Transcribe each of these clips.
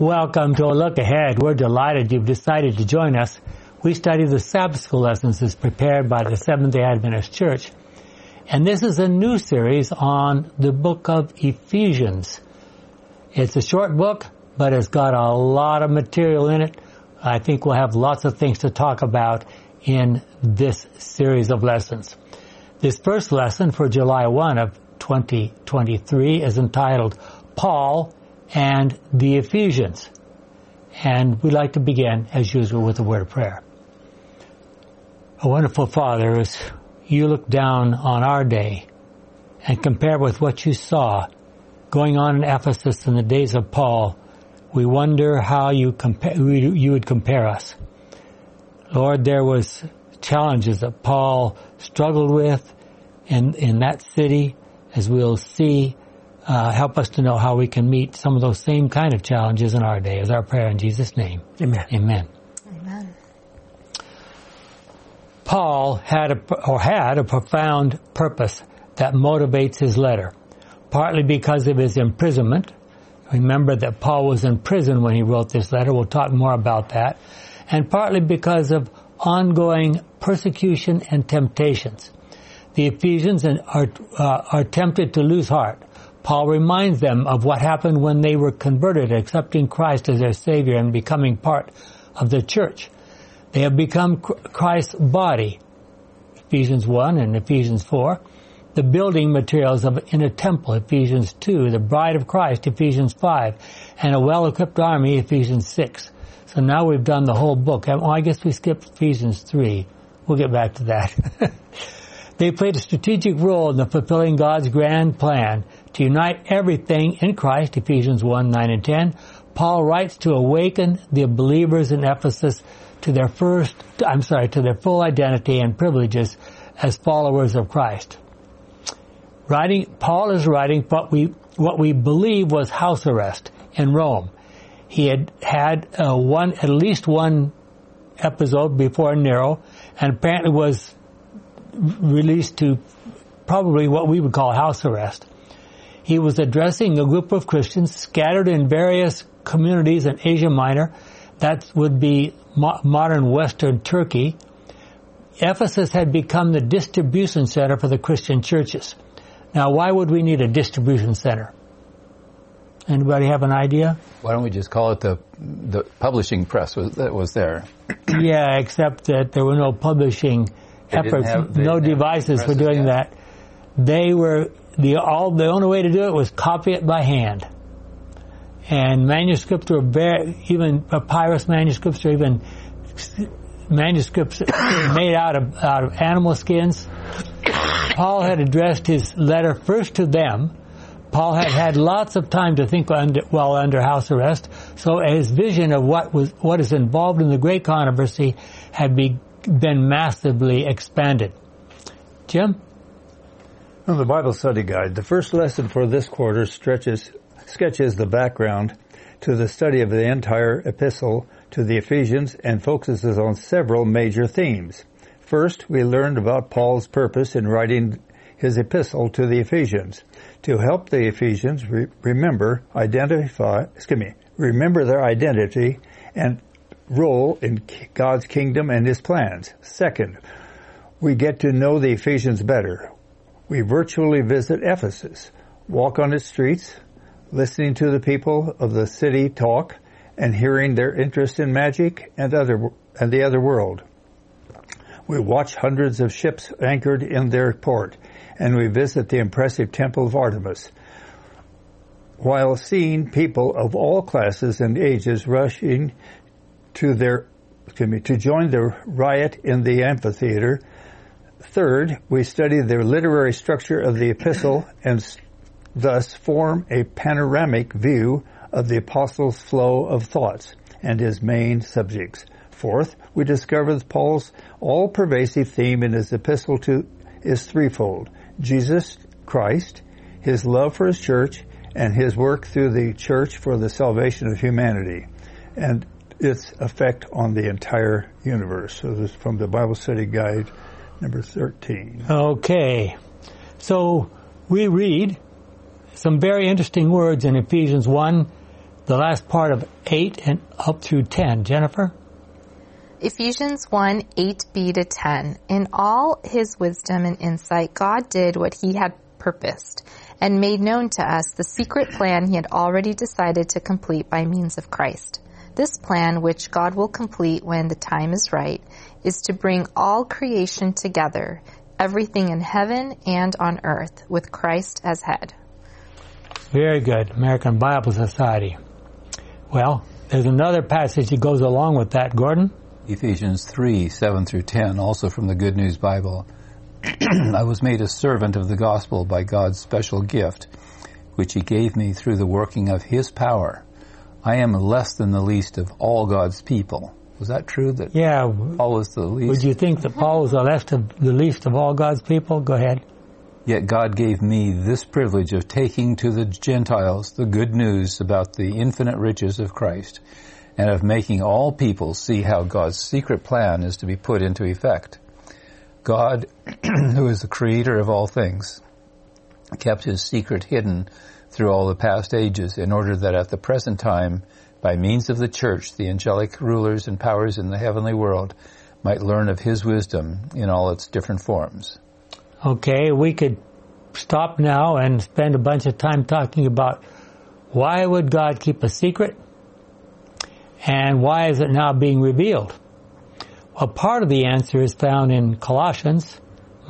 Welcome to a look ahead. We're delighted you've decided to join us. We study the Sabbath School lessons as prepared by the Seventh day Adventist Church. And this is a new series on the book of Ephesians. It's a short book, but it's got a lot of material in it. I think we'll have lots of things to talk about in this series of lessons. This first lesson for July 1 of 2023 is entitled Paul and the Ephesians. And we'd like to begin, as usual, with a word of prayer. A wonderful Father, as you look down on our day and compare with what you saw going on in Ephesus in the days of Paul, we wonder how you you would compare us. Lord, there was challenges that Paul struggled with in, in that city, as we'll see uh, help us to know how we can meet some of those same kind of challenges in our day. Is our prayer in Jesus' name. Amen. Amen. Amen. Paul had a, or had a profound purpose that motivates his letter, partly because of his imprisonment. Remember that Paul was in prison when he wrote this letter. We'll talk more about that. And partly because of ongoing persecution and temptations. The Ephesians are, uh, are tempted to lose heart Paul reminds them of what happened when they were converted, accepting Christ as their Savior and becoming part of the church. They have become Christ's body, Ephesians 1 and Ephesians 4. The building materials of in a temple, Ephesians 2. The bride of Christ, Ephesians 5. And a well-equipped army, Ephesians 6. So now we've done the whole book. I guess we skipped Ephesians 3. We'll get back to that. they played a strategic role in the fulfilling God's grand plan to unite everything in Christ, Ephesians 1, 9 and 10. Paul writes to awaken the believers in Ephesus to their first, I'm sorry, to their full identity and privileges as followers of Christ. Writing, Paul is writing what we, what we believe was house arrest in Rome. He had had uh, one, at least one episode before Nero, and apparently was released to probably what we would call house arrest. He was addressing a group of Christians scattered in various communities in Asia Minor. That would be mo- modern Western Turkey. Ephesus had become the distribution center for the Christian churches. Now, why would we need a distribution center? Anybody have an idea? Why don't we just call it the the publishing press was, that was there? yeah, except that there were no publishing efforts, have, no devices for doing yet. that. They were the all the only way to do it was copy it by hand. And manuscripts were very even papyrus manuscripts or even manuscripts made out of out of animal skins. Paul had addressed his letter first to them. Paul had had lots of time to think under, while under house arrest, so his vision of what was what is involved in the great controversy had be, been massively expanded. Jim. From the Bible Study Guide, the first lesson for this quarter stretches, sketches the background to the study of the entire epistle to the Ephesians and focuses on several major themes. First, we learned about Paul's purpose in writing his epistle to the Ephesians to help the Ephesians re- remember, identify, excuse me, remember their identity and role in God's kingdom and his plans. Second, we get to know the Ephesians better we virtually visit Ephesus, walk on its streets, listening to the people of the city talk, and hearing their interest in magic and other and the other world. We watch hundreds of ships anchored in their port, and we visit the impressive temple of Artemis. While seeing people of all classes and ages rushing to their excuse me, to join the riot in the amphitheater Third, we study the literary structure of the epistle and thus form a panoramic view of the apostle's flow of thoughts and his main subjects. Fourth, we discover that Paul's all-pervasive theme in his epistle to is threefold. Jesus Christ, his love for his church, and his work through the church for the salvation of humanity, and its effect on the entire universe. So this is from the Bible Study Guide number 13. Okay. So we read some very interesting words in Ephesians 1, the last part of 8 and up through 10. Jennifer? Ephesians 1 8b to 10. In all his wisdom and insight, God did what he had purposed and made known to us the secret plan he had already decided to complete by means of Christ. This plan, which God will complete when the time is right, is to bring all creation together, everything in heaven and on earth, with Christ as head. Very good. American Bible Society. Well, there's another passage that goes along with that, Gordon. Ephesians 3, 7 through 10, also from the Good News Bible. I was made a servant of the gospel by God's special gift, which he gave me through the working of his power. I am less than the least of all God's people. Was that true that Yeah. Paul was the least? Would you think that Paul was the least of, the least of all God's people? Go ahead. Yet God gave me this privilege of taking to the Gentiles the good news about the infinite riches of Christ and of making all people see how God's secret plan is to be put into effect. God, who is the creator of all things, kept his secret hidden through all the past ages in order that at the present time, by means of the church, the angelic rulers and powers in the heavenly world might learn of his wisdom in all its different forms. Okay, we could stop now and spend a bunch of time talking about why would God keep a secret and why is it now being revealed? Well, part of the answer is found in Colossians.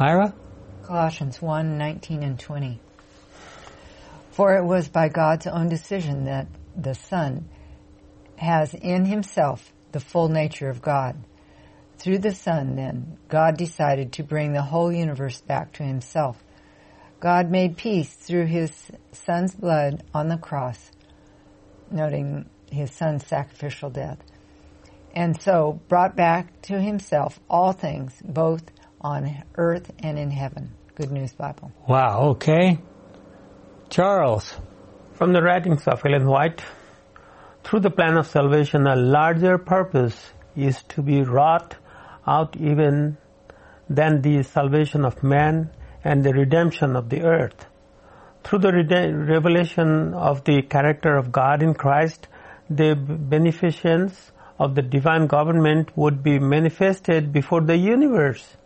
Myra? Colossians 1 19 and 20. For it was by God's own decision that the Son has in himself the full nature of God. Through the Son, then, God decided to bring the whole universe back to himself. God made peace through his Son's blood on the cross, noting his Son's sacrificial death, and so brought back to himself all things, both on earth and in heaven. Good News Bible. Wow, okay. Charles. From the writings of Ellen White, through the plan of salvation, a larger purpose is to be wrought out even than the salvation of man and the redemption of the earth. Through the revelation of the character of God in Christ, the beneficence of the divine government would be manifested before the universe.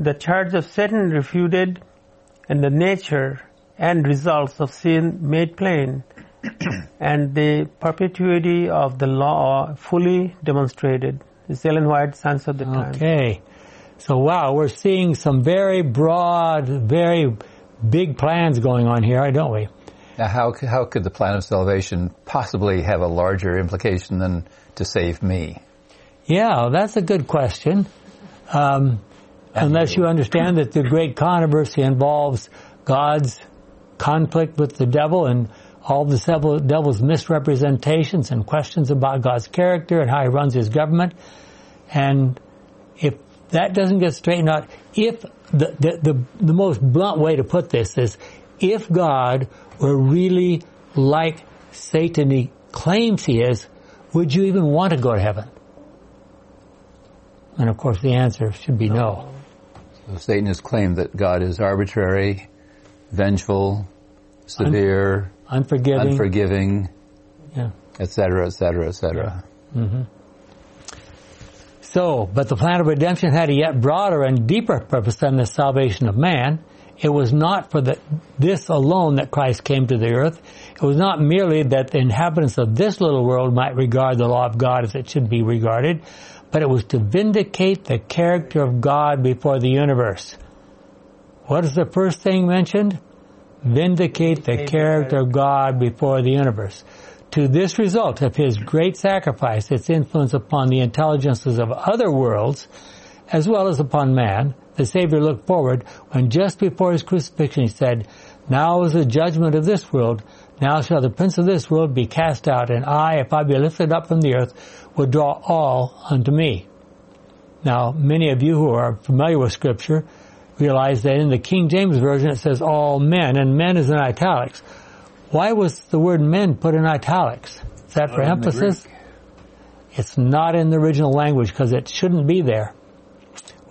The charge of Satan refuted and the nature and results of sin made plain and the perpetuity of the law fully demonstrated. It's Ellen White, Signs of the Times. Okay. So wow, we're seeing some very broad, very big plans going on here, don't we? Now, how, how could the plan of salvation possibly have a larger implication than to save me? Yeah, that's a good question. Um, unless you understand that the great controversy involves God's conflict with the devil and all the devil's misrepresentations and questions about God's character and how he runs his government. And if that doesn't get straightened out, if the, the, the, the most blunt way to put this is if God were really like Satan he claims he is, would you even want to go to heaven? And of course the answer should be no. So Satan has claimed that God is arbitrary, vengeful, severe, Unforgiving. unforgiving, yeah. etc., etc., etc. So, but the plan of redemption had a yet broader and deeper purpose than the salvation of man. It was not for the, this alone that Christ came to the earth. It was not merely that the inhabitants of this little world might regard the law of God as it should be regarded, but it was to vindicate the character of God before the universe. What is the first thing mentioned? Vindicate the character of God before the universe. To this result of his great sacrifice, its influence upon the intelligences of other worlds, as well as upon man, the Savior looked forward when just before his crucifixion he said, Now is the judgment of this world, now shall the prince of this world be cast out, and I, if I be lifted up from the earth, will draw all unto me. Now, many of you who are familiar with scripture realize that in the King James Version it says all men, and men is in italics. Why was the word men put in italics? Is that for Not in emphasis? It's not in the original language because it shouldn't be there.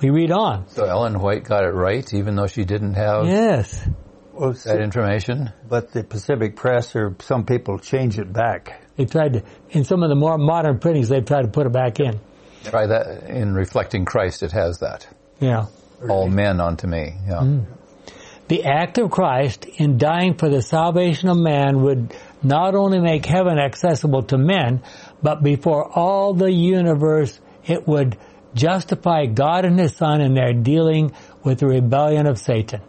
We read on. So Ellen White got it right, even though she didn't have. Yes. Well, that information. but the Pacific Press or some people change it back. They tried to, in some of the more modern printings, they've tried to put it back in. Try that in reflecting Christ. It has that. Yeah. All men unto me. Yeah. Hmm. The act of Christ in dying for the salvation of man would not only make heaven accessible to men, but before all the universe, it would justify God and His Son in their dealing with the rebellion of Satan.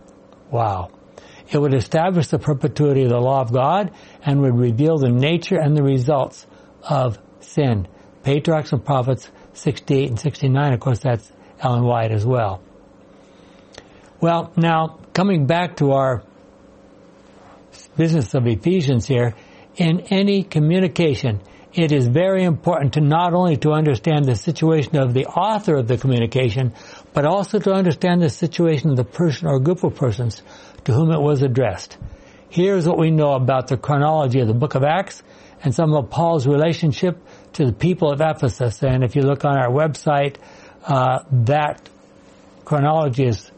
Wow. It would establish the perpetuity of the law of God and would reveal the nature and the results of sin. Patriarchs and Prophets 68 and 69, of course, that's Ellen White as well. Well, now, coming back to our business of Ephesians here, in any communication, it is very important to not only to understand the situation of the author of the communication, but also to understand the situation of the person or group of persons to whom it was addressed. Here's what we know about the chronology of the book of Acts and some of Paul's relationship to the people of Ephesus. And if you look on our website, uh, that chronology is,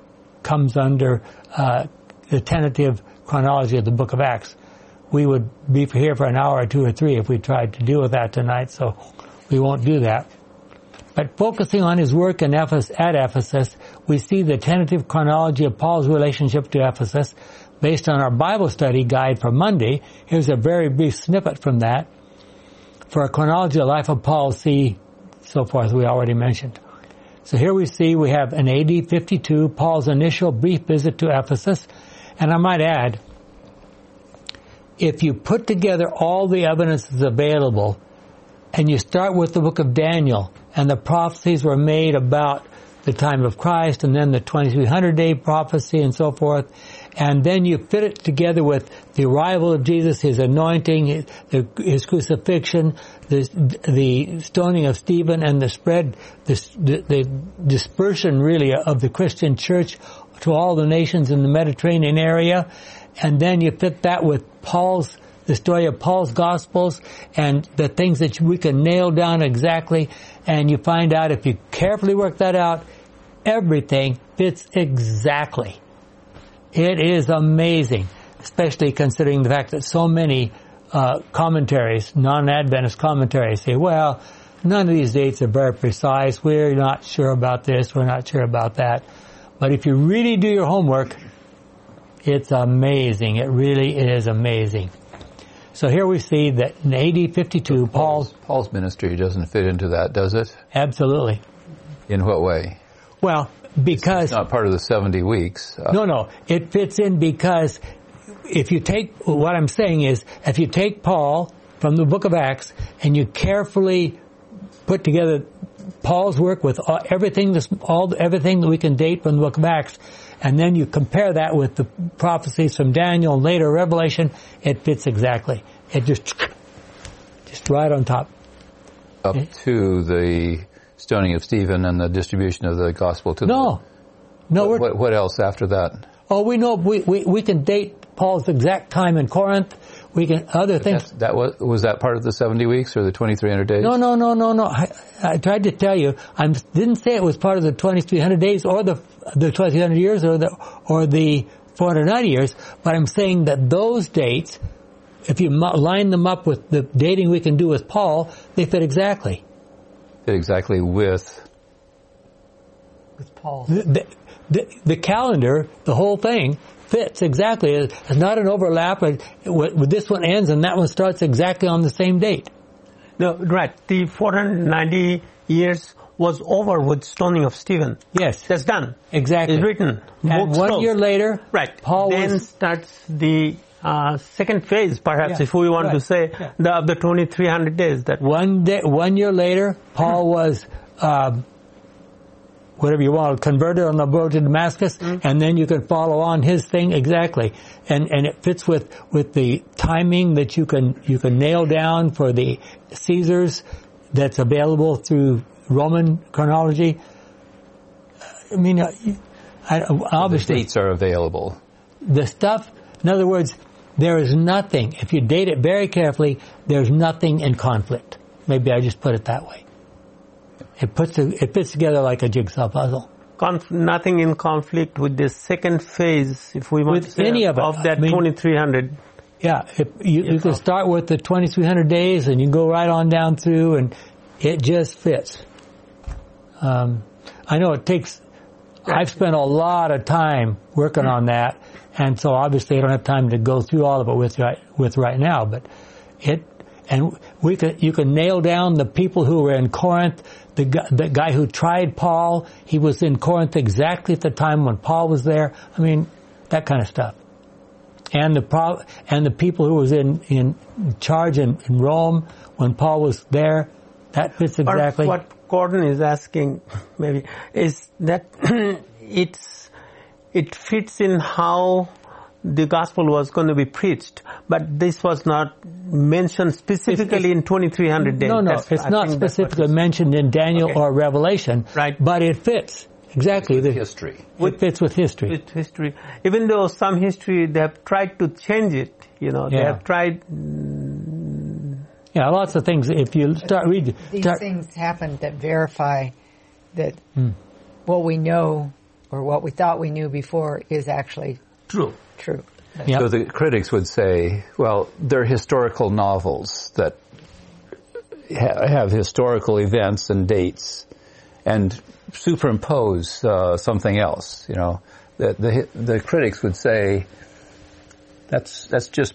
comes under uh, the tentative chronology of the book of Acts. We would be here for an hour or two or three if we tried to deal with that tonight, so we won't do that. But focusing on his work in Ephesus, at Ephesus, we see the tentative chronology of Paul's relationship to Ephesus based on our Bible study guide for Monday. Here's a very brief snippet from that. For a chronology of life of Paul, see so forth we already mentioned. So here we see we have in AD 52 Paul's initial brief visit to Ephesus, and I might add, if you put together all the evidence that's available, and you start with the book of Daniel, and the prophecies were made about the time of Christ, and then the 2300 day prophecy and so forth, and then you fit it together with the arrival of Jesus, his anointing, his, his crucifixion, the, the stoning of Stephen, and the spread, the, the dispersion really of the Christian church to all the nations in the Mediterranean area, and then you fit that with Paul's the story of Paul's Gospels and the things that we can nail down exactly, and you find out if you carefully work that out, everything fits exactly. It is amazing, especially considering the fact that so many uh, commentaries, non-Adventist commentaries, say, well, none of these dates are very precise. We're not sure about this. We're not sure about that. But if you really do your homework, it's amazing. It really is amazing. So here we see that in AD 52, Paul's, Paul's ministry doesn't fit into that, does it? absolutely. In what way? Well, because It's not part of the 70 weeks. Uh, No, no. It fits in because if you take, what I'm saying is, if you take Paul from the book of Acts and you carefully put together Paul's work with all, everything, this, all, everything that we can date from the book of Acts, and then you compare that with the prophecies from Daniel and later Revelation, it fits exactly. It just, just right on top. up to the stoning of Stephen and the distribution of the gospel to No. No, the, we're, what, what else after that? oh, we know, we, we, we can date Paul's exact time in Corinth. We can, other things. That was was that part of the 70 weeks or the 2300 days? No, no, no, no, no. I, I tried to tell you. I didn't say it was part of the 2,300 days or the the 2,300 years or the or the 490 years. But I'm saying that those dates, if you line them up with the dating we can do with Paul, they fit exactly. Fit exactly with with Paul. The, the, the, the calendar, the whole thing fits exactly. It's not an overlap. It- with- This one ends and that one starts exactly on the same date. No, right. The 490 years was over with stoning of Stephen. Yes, That's done. exactly. It's written. And one closed. year later, Right. Paul then was starts the uh, second phase, perhaps, Yeah. if we want Right. to say, Yeah. the, of the 2300 days. That One day, one year later, Paul was, um, whatever you want, converted on the road to Damascus, and then you can follow on his thing exactly, and and it fits with with the timing that you can you can nail down for the Caesars that's available through Roman chronology. I mean, uh, I, the obviously dates are available. the stuff, in other words, there is nothing, if you date it very carefully, there's nothing in conflict. Maybe I just put it that way. It puts, it fits together like a jigsaw puzzle. conf- nothing in conflict with the second phase, if we want With to say, any of it. that I mean- 2300. Yeah, if you, you can start with the 2,300 days and you go right on down through and it just fits. Um, I know it takes, I've spent a lot of time working on that and so obviously I don't have time to go through all of it with right, with right now, but it, and we could, you can nail down the people who were in Corinth, the guy, the guy who tried Paul, he was in Corinth exactly at the time when Paul was there. I mean, that kind of stuff and the pro- and the people who was in in charge in, in Rome when Paul was there. That fits Or exactly. what Gordon is asking, maybe, is that it's it fits in how the gospel was going to be preached, but this was not mentioned specifically in 2300 days. no, no, That's- it's I not think that's what specifically mentioned in Daniel Okay. or Revelation. Right. But it fits exactly. The, History. it fits with history. with history. Even though some history they have tried to change it, you know, they have tried. Yeah, lots of things. If you start reading, These start, things happen that verify that Hmm. what we know or what we thought we knew before is actually True. true. yeah, So the critics would say, well, they're historical novels that ha- have historical events and dates and superimpose uh, something else. You know, the, the the critics would say that's that's just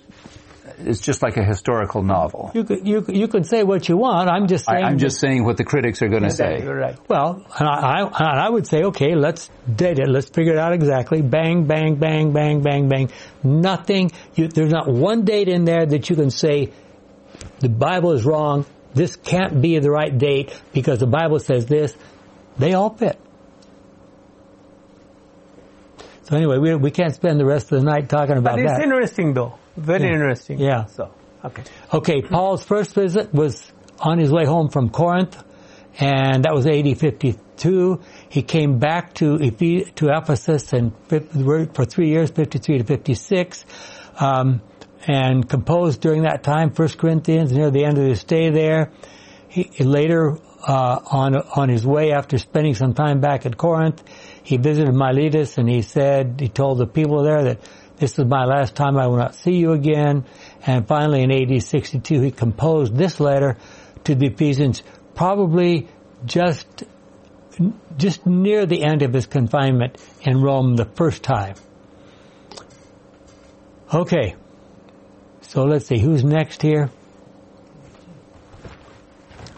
it's just like a historical novel. you could you you could say what you want. I'm just I, saying. I'm just saying what the critics are going to say. You're right. Well, and I, I, and I would say, okay, let's date it. Let's figure it out exactly. Bang, bang, bang, bang, bang, bang. Nothing. You, there's not one date in there that you can say the Bible is wrong. This can't be the right date because the Bible says this. They all fit. So anyway, we, we can't spend the rest of the night talking about But it's that. interesting though. Very Yeah. interesting. Yeah. So, okay. Okay, Paul's first visit was on his way home from Corinth, and that was AD 52. He came back to to Ephesus and for three years, 53 to 56, um, and composed during that time First Corinthians near the end of his stay there. He later uh, on on his way after spending some time back at Corinth, he visited Miletus and he said he told the people there that this is my last time I will not see you again. And finally, in AD 62, he composed this letter to the Ephesians, probably just just near the end of his confinement in Rome the first time. Okay, so let's see who's next here.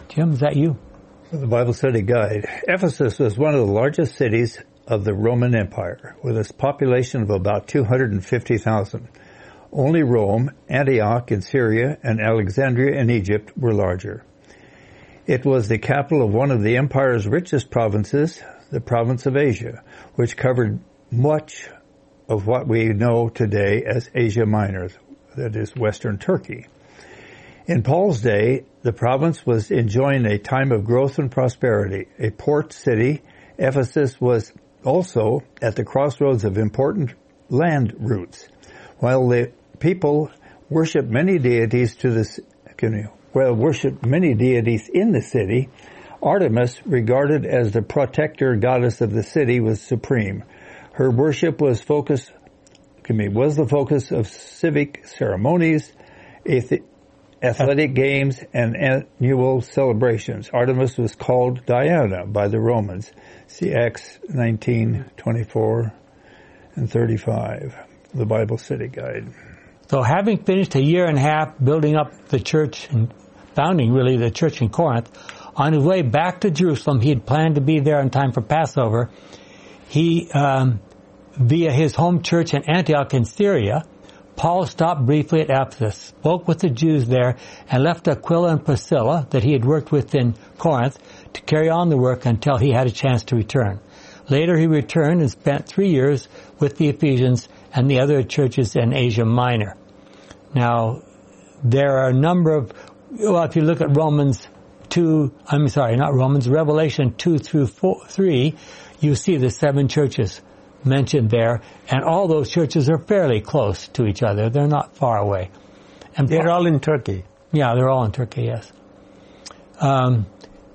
Jim, is that you? The Bible Study Guide. Ephesus was one of the largest cities of the Roman Empire, with its population of about 250,000. Only Rome, Antioch in Syria, and Alexandria in Egypt were larger. It was the capital of one of the empire's richest provinces, the province of Asia, which covered much of what we know today as Asia Minor, that is Western Turkey. In Paul's day, the province was enjoying a time of growth and prosperity. A port city, Ephesus was also at the crossroads of important land routes. While the people worshiped many deities to excuse well, worshiped many deities in the city, Artemis, regarded as the protector goddess of the city, was supreme. Her worship was focused, me, was the focus of civic ceremonies, athletic games, and annual celebrations. Artemis was called Diana by the Romans. See Acts 19, 24 and 35, the Bible Study Guide. So having finished a year and a half building up the church and founding really the church in Corinth, on his way back to Jerusalem, he had planned to be there in time for Passover. He, um, via his home church in Antioch in Syria, Paul stopped briefly at Ephesus, spoke with the Jews there, and left Aquila and Priscilla that he had worked with in Corinth to carry on the work until he had a chance to return. Later he returned and spent three years with the Ephesians and the other churches in Asia Minor. Now, there are a number of, well, if you look at Romans 2, I'm sorry, not Romans, Revelation 2 through 4, 3, you see the seven churches mentioned there, and all those churches are fairly close to each other. They're not far away. And They're all in Turkey. yeah, they're all in Turkey, yes. Um,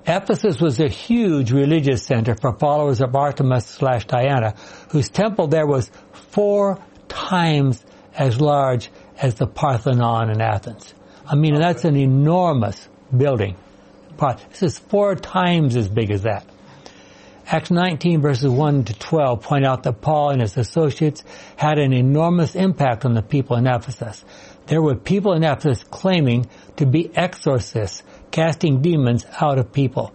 Ephesus was a huge religious center for followers of Artemis slash Diana, whose temple there was four times as large as the Parthenon in Athens. I mean, that's an enormous building. This is four times as big as that. Acts 19 verses 1 to 12 point out that Paul and his associates had an enormous impact on the people in Ephesus. There were people in Ephesus claiming to be exorcists, casting demons out of people.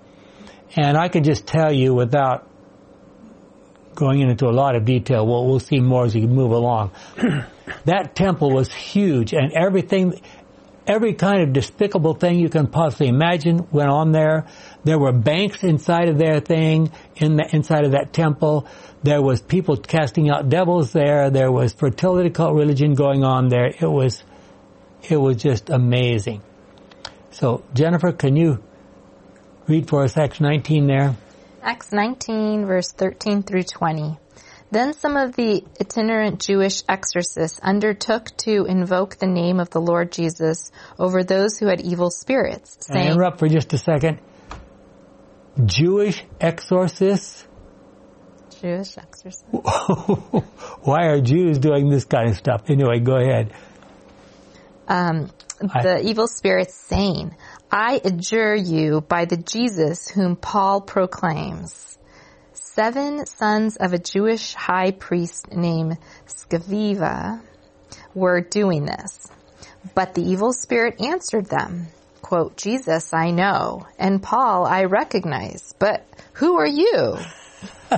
And I can just tell you without going into a lot of detail, we'll, we'll see more as we move along. that temple was huge and everything, every kind of despicable thing you can possibly imagine went on there. There were banks inside of their thing, in the inside of that temple. There was people casting out devils there. There was fertility cult religion going on there. It was, it was just amazing. So Jennifer, can you read for us Acts 19 there? Acts 19 verse 13 through 20. Then some of the itinerant Jewish exorcists undertook to invoke the name of the Lord Jesus over those who had evil spirits, saying, interrupt for just a second. Jewish exorcists? Jewish exorcists. Why are Jews doing this kind of stuff? Anyway, go ahead. Um, the I, evil spirits saying, I adjure you by the Jesus whom Paul proclaims seven sons of a Jewish high priest named Sceva were doing this. But the evil spirit answered them, quote, Jesus I know, and Paul I recognize, but who are you?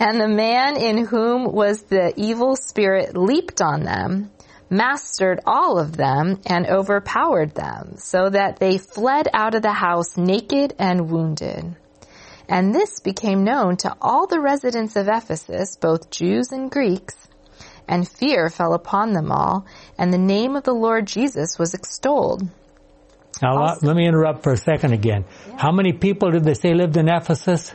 and the man in whom was the evil spirit leaped on them, mastered all of them, and overpowered them, so that they fled out of the house naked and wounded. And this became known to all the residents of Ephesus, both Jews and Greeks, and fear fell upon them all, and the name of the Lord Jesus was extolled. Now, also, let me interrupt for a second again. Yeah. How many people did they say lived in Ephesus?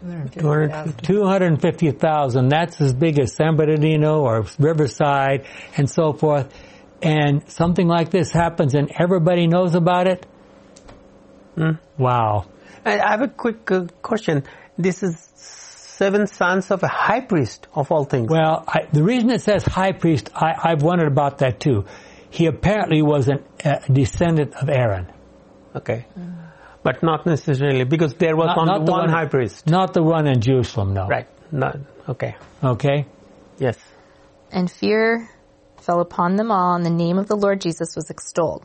250,000. 250,000. That's as big as San Bernardino or Riverside and so forth. And something like this happens and everybody knows about it? Mm. Wow. I have a quick uh, question. This is seven sons of a high priest of all things. Well, I, the reason it says high priest, I, have wondered about that too. He apparently was a descendant of Aaron. Okay. But not necessarily, because there was not, only not one, one, high priest. Not the one in Jerusalem, no. Right. Not, okay. Okay. Yes. And fear fell upon them all, and the name of the Lord Jesus was extolled.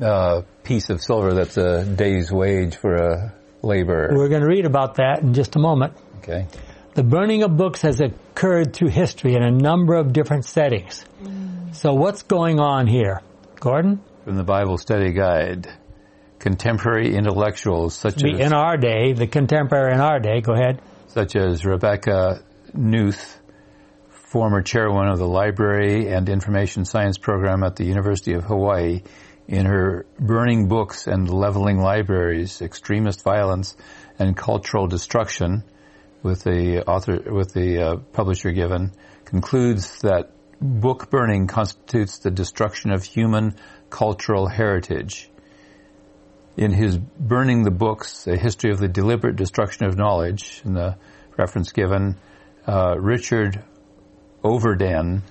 uh, piece of silver that's a day's wage for a laborer. We're going to read about that in just a moment. Okay. The burning of books has occurred through history in a number of different settings. Mm. So what's going on here? Gordon? From the Bible Study Guide. Contemporary intellectuals such as... In our day, the contemporary in our day, go ahead. Such as Rebecca Knuth, former chairwoman of the Library and Information Science program at the University of Hawaii, in her Burning Books and Leveling Libraries, Extremist Violence and Cultural Destruction, with the author, with the uh, publisher given, concludes that book burning constitutes the destruction of human cultural heritage. In his Burning the Books, A History of the Deliberate Destruction of Knowledge, in the reference given, uh, Richard Ovenden,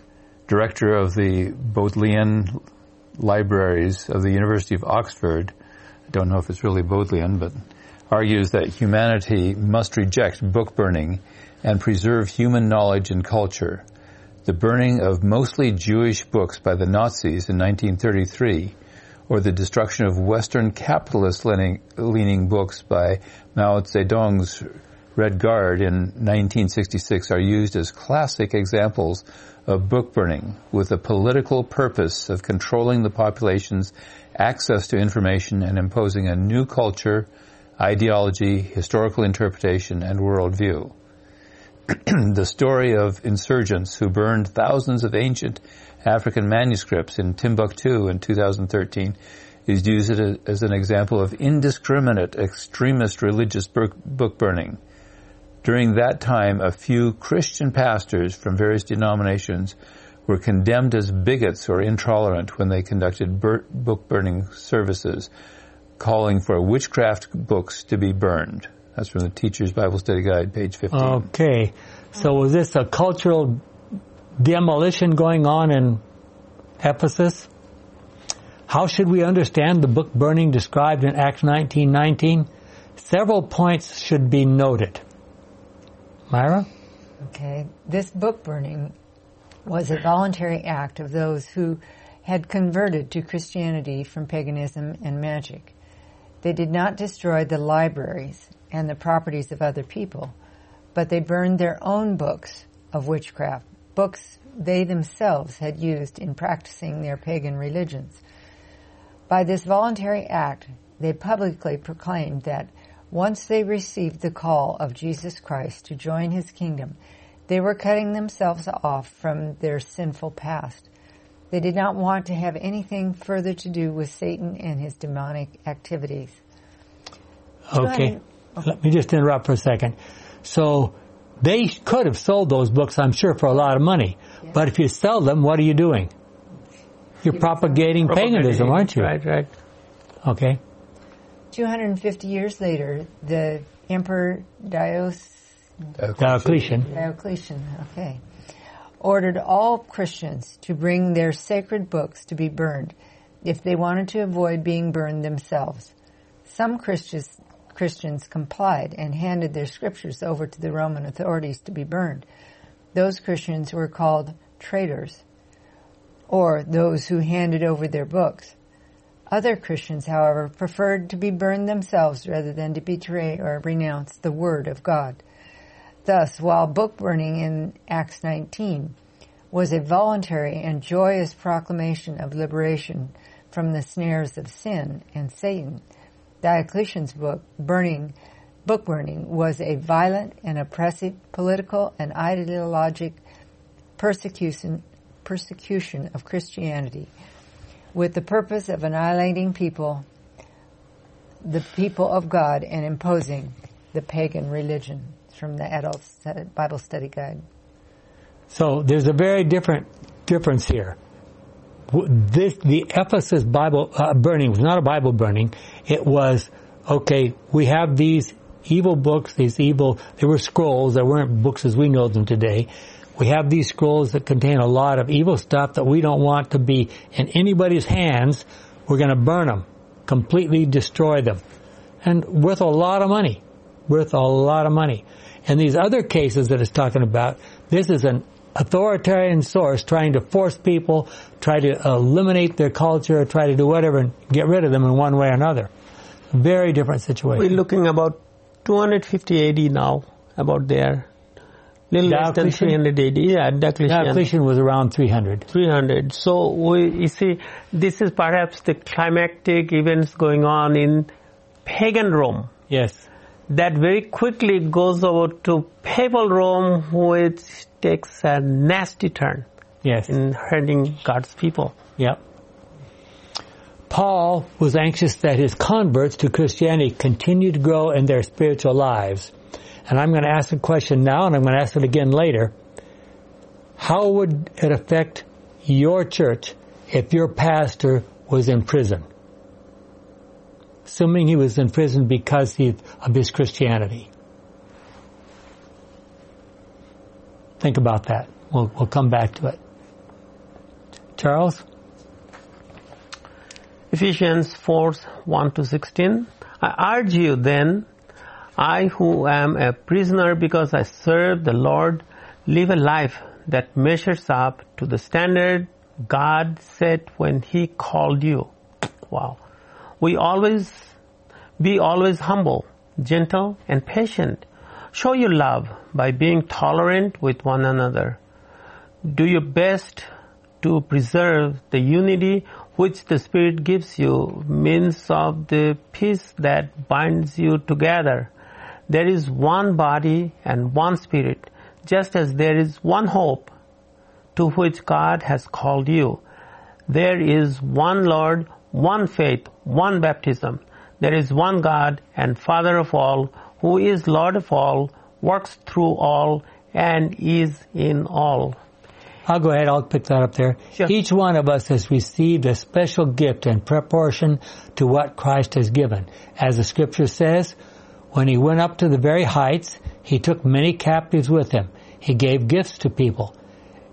director of the Bodleian Libraries of the University of Oxford, I don't know if it's really Bodleian, but argues that humanity must reject book burning and preserve human knowledge and culture. The burning of mostly Jewish books by the Nazis in 1933 or the destruction of Western capitalist leaning, books by Mao Zedong's Red Guard in 1966 are used as classic examples of book burning with the political purpose of controlling the population's access to information and imposing a new culture, ideology, historical interpretation, and worldview. the story of insurgents who burned thousands of ancient African manuscripts in Timbuktu in 2013 is used as an example of indiscriminate extremist religious book burning. During that time, a few Christian pastors from various denominations were condemned as bigots or intolerant when they conducted book burning services, calling for witchcraft books to be burned. That's from the Teacher's Bible Study Guide, page 15. Okay. So was this a cultural demolition going on in Ephesus? How should we understand the book burning described in Acts 19:19? Several points should be noted. Myra? Okay. This book burning was a voluntary act of those who had converted to Christianity from paganism and magic. They did not destroy the libraries and the properties of other people, but they burned their own books of witchcraft, books they themselves had used in practicing their pagan religions. By this voluntary act, they publicly proclaimed that once they received the call of Jesus Christ to join his kingdom, they were cutting themselves off from their sinful past. They did not want to have anything further to do with Satan and his demonic activities. Okay. Let me just interrupt for a second. So they could have sold those books, I'm sure, for a lot of money. Yes. But if you sell them, what are you doing? You're propagating, propagating paganism, aren't you? Right, right. Okay. 250 years later, the Emperor Dios, Diocletian. Diocletian, okay, ordered all Christians to bring their sacred books to be burned if they wanted to avoid being burned themselves. Some Christians, Christians complied and handed their scriptures over to the Roman authorities to be burned. Those Christians were called traitors, or those who handed over their books. Other Christians, however, preferred to be burned themselves rather than to betray or renounce the Word of God. Thus, while book burning in Acts 19 was a voluntary and joyous proclamation of liberation from the snares of sin and Satan, Diocletian's book, burning, book burning, was a violent and oppressive political and ideologic persecution, persecution of Christianity with the purpose of annihilating people, the people of God, and imposing the pagan religion. It's from the Adult Bible Study Guide. So there's a very different difference here. This the Ephesus Bible uh, burning was not a Bible burning. It was okay. We have these evil books. These evil. They were scrolls. They weren't books as we know them today. We have these scrolls that contain a lot of evil stuff that we don't want to be in anybody's hands. We're going to burn them, completely destroy them, and worth a lot of money, worth a lot of money. And these other cases that it's talking about, this is an authoritarian source trying to force people, try to eliminate their culture, try to do whatever and get rid of them in one way or another. Very different situation. We're looking about 250 AD now, about there. Little less than 300 AD. Yeah, Diocletian. Diocletian was around 300. 300. So we, you see, this is perhaps the climactic events going on in pagan Rome. Yes. That very quickly goes over to papal Rome, which takes a nasty turn. Yes. In hurting God's people. Yep. Paul was anxious that his converts to Christianity continue to grow in their spiritual lives. And I'm going to ask the question now and I'm going to ask it again later. How would it affect your church if your pastor was in prison? Assuming he was in prison because of his Christianity. Think about that. We'll, we'll come back to it. Charles? Ephesians 4, 1 to 16. I urge you then, I who am a prisoner because I serve the Lord, live a life that measures up to the standard God set when He called you. Wow. We always, be always humble, gentle, and patient. Show your love by being tolerant with one another. Do your best to preserve the unity which the Spirit gives you, means of the peace that binds you together. There is one body and one Spirit, just as there is one hope to which God has called you. There is one Lord, one faith, one baptism. There is one God and Father of all, who is Lord of all, works through all, and is in all. I'll go ahead. I'll pick that up there. Sure. Each one of us has received a special gift in proportion to what Christ has given. As the scripture says, when he went up to the very heights, he took many captives with him. He gave gifts to people.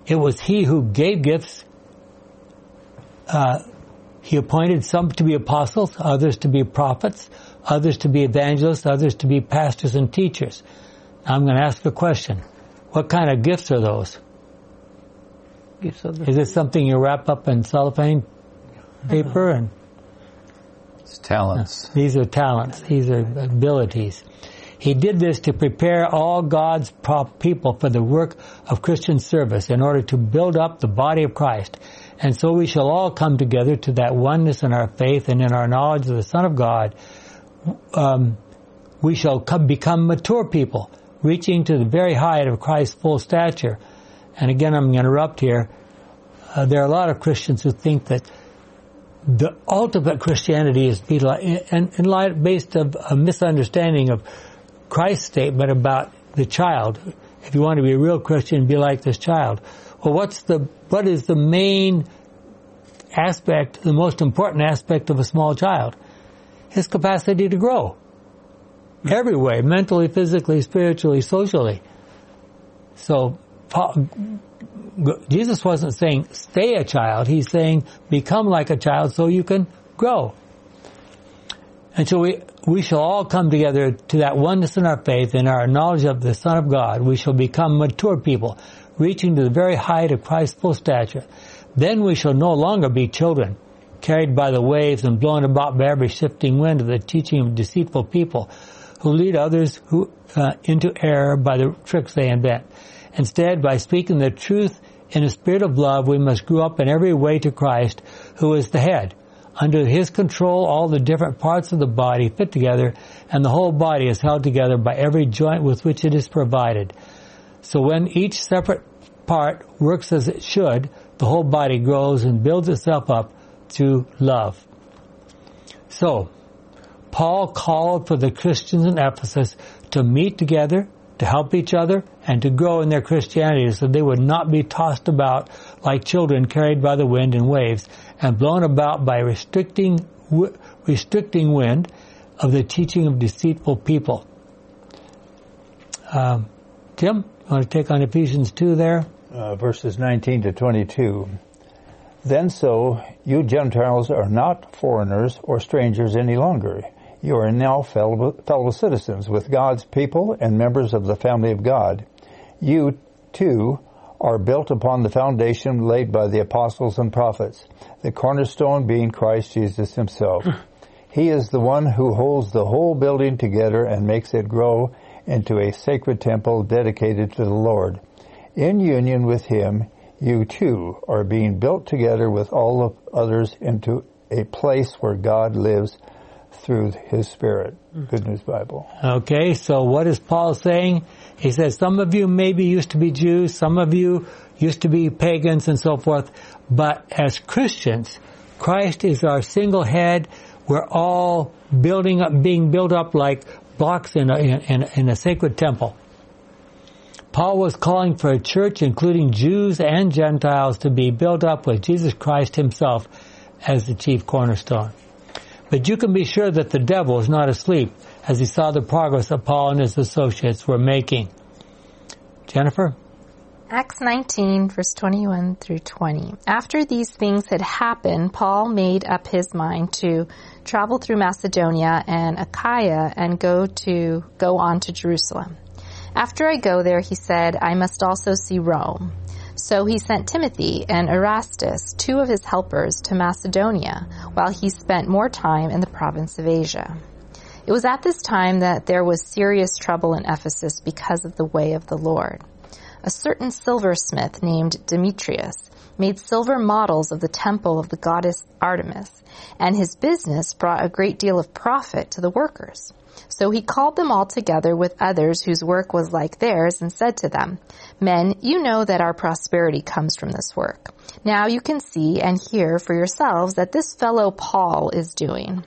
It was he who gave gifts. Uh, he appointed some to be apostles, others to be prophets, others to be evangelists, others to be pastors and teachers. I'm going to ask the question. What kind of gifts are those? Gifts of the Is it something you wrap up in cellophane paper? And Talents. these are talents. These are abilities. He did this to prepare all God's people for the work of Christian service in order to build up the body of Christ. And so we shall all come together to that oneness in our faith and in our knowledge of the Son of God. Um, we shall come, become mature people, reaching to the very height of Christ's full stature. And again, I'm going to interrupt here. Uh, there are a lot of Christians who think that the ultimate Christianity is based of a misunderstanding of Christ's statement about the child. If you want to be a real Christian, be like this child. Well, what's the what is the main aspect, the most important aspect of a small child? His capacity to grow. Every way, mentally, physically, spiritually, socially. So, Jesus wasn't saying stay a child. He's saying become like a child so you can grow. And so we, we shall all come together to that oneness in our faith and our knowledge of the Son of God. We shall become mature people, reaching to the very height of Christ's full stature. Then we shall no longer be children, carried by the waves and blown about by every shifting wind of the teaching of deceitful people, who lead others who, uh, into error by the tricks they invent. Instead, by speaking the truth in a spirit of love, we must grow up in every way to Christ, who is the head. Under his control, all the different parts of the body fit together, and the whole body is held together by every joint with which it is provided. So when each separate part works as it should, the whole body grows and builds itself up through love. So, Paul called for the Christians in Ephesus to meet together, to help each other, and to grow in their Christianity so they would not be tossed about like children carried by the wind and waves and blown about by restricting, restricting wind of the teaching of deceitful people. Um, Tim, you want to take on Ephesians 2 there? uh, verses 19 to 22. Then so, you Gentiles are not foreigners or strangers any longer. You are now fellow, fellow citizens with God's people and members of the family of God. You, too, are built upon the foundation laid by the apostles and prophets, the cornerstone being Christ Jesus himself. he is the one who holds the whole building together and makes it grow into a sacred temple dedicated to the Lord. In union with him, you too are being built together with all of others into a place where God lives through his spirit. Good News Bible. Okay, so what is Paul saying? He says some of you maybe used to be Jews, some of you used to be pagans and so forth, but as Christians, Christ is our single head. We're all building up, being built up like blocks in a, in, in a sacred temple. Paul was calling for a church including Jews and Gentiles to be built up with Jesus Christ himself as the chief cornerstone. But you can be sure that the devil is not asleep as he saw the progress Paul and his associates were making. Jennifer? Acts 19, verse 21 through 20. After these things had happened, Paul made up his mind to travel through Macedonia and Achaia and go to go on to Jerusalem. After I go there, he said, I must also see Rome. So he sent Timothy and Erastus, two of his helpers, to Macedonia, while he spent more time in the province of Asia. It was at this time that there was serious trouble in Ephesus because of the way of the Lord. A certain silversmith named Demetrius made silver models of the temple of the goddess Artemis, and his business brought a great deal of profit to the workers. So he called them all together with others whose work was like theirs and said to them, Men, you know that our prosperity comes from this work. Now you can see and hear for yourselves that this fellow Paul is doing.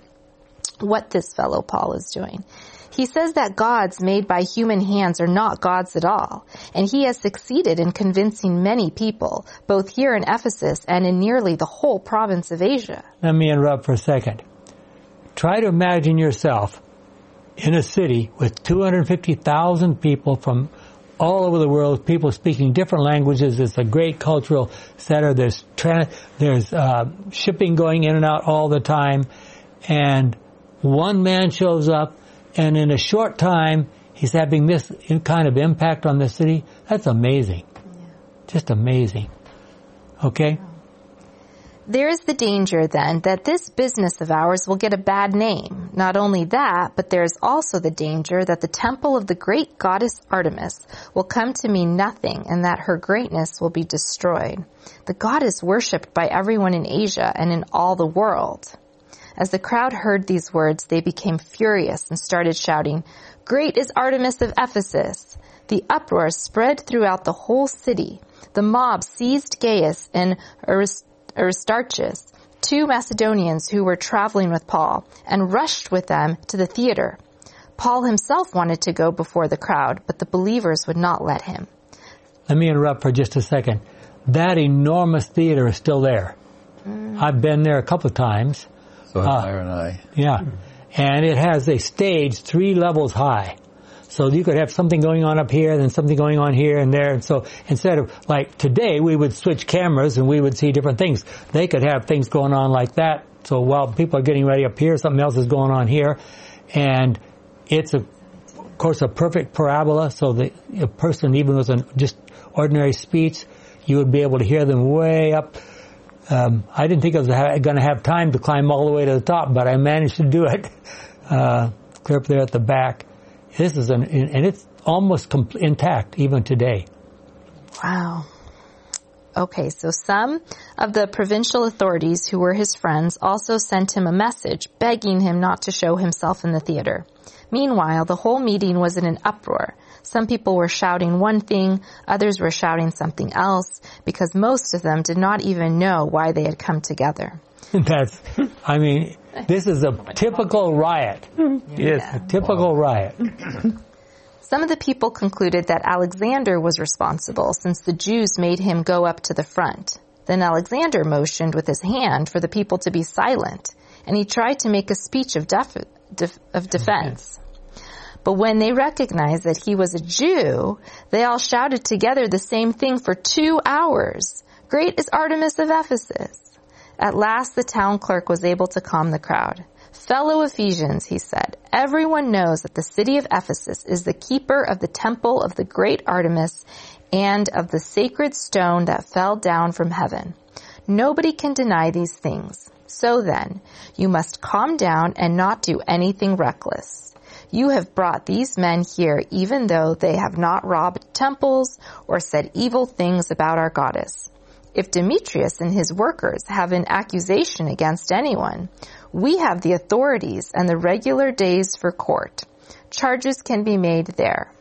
What this fellow Paul is doing. He says that gods made by human hands are not gods at all, and he has succeeded in convincing many people, both here in Ephesus and in nearly the whole province of Asia. Let me interrupt for a second. Try to imagine yourself in a city with 250,000 people from all over the world, people speaking different languages. It's a great cultural center. There's tra- there's uh, shipping going in and out all the time, and one man shows up and in a short time, he's having this kind of impact on the city. That's amazing. Yeah. Just amazing. Okay? There is the danger then that this business of ours will get a bad name. Not only that, but there is also the danger that the temple of the great goddess Artemis will come to mean nothing and that her greatness will be destroyed. The goddess worshipped by everyone in Asia and in all the world. As the crowd heard these words, they became furious and started shouting, Great is Artemis of Ephesus! The uproar spread throughout the whole city. The mob seized Gaius and Aristarchus, two Macedonians who were traveling with Paul, and rushed with them to the theater. Paul himself wanted to go before the crowd, but the believers would not let him. Let me interrupt for just a second. That enormous theater is still there. Mm. I've been there a couple of times. So uh, and I. Yeah. And it has a stage three levels high. So you could have something going on up here, then something going on here and there. And so instead of like today, we would switch cameras and we would see different things. They could have things going on like that. So while people are getting ready up here, something else is going on here. And it's a, of course, a perfect parabola. So the a person, even with an just ordinary speech, you would be able to hear them way up um, I didn't think I was ha- going to have time to climb all the way to the top, but I managed to do it. Uh, clear up there at the back. This is an, and it's almost com- intact even today. Wow. Okay, so some of the provincial authorities who were his friends also sent him a message begging him not to show himself in the theater. Meanwhile, the whole meeting was in an uproar. Some people were shouting one thing, others were shouting something else, because most of them did not even know why they had come together. That's, I mean, this is a typical riot. Yes, a typical riot. Some of the people concluded that Alexander was responsible since the Jews made him go up to the front. Then Alexander motioned with his hand for the people to be silent, and he tried to make a speech of, def- def- of defense. But when they recognized that he was a Jew, they all shouted together the same thing for two hours. Great is Artemis of Ephesus. At last the town clerk was able to calm the crowd. Fellow Ephesians, he said, everyone knows that the city of Ephesus is the keeper of the temple of the great Artemis and of the sacred stone that fell down from heaven. Nobody can deny these things. So then, you must calm down and not do anything reckless. You have brought these men here even though they have not robbed temples or said evil things about our goddess. If Demetrius and his workers have an accusation against anyone, we have the authorities and the regular days for court. Charges can be made there.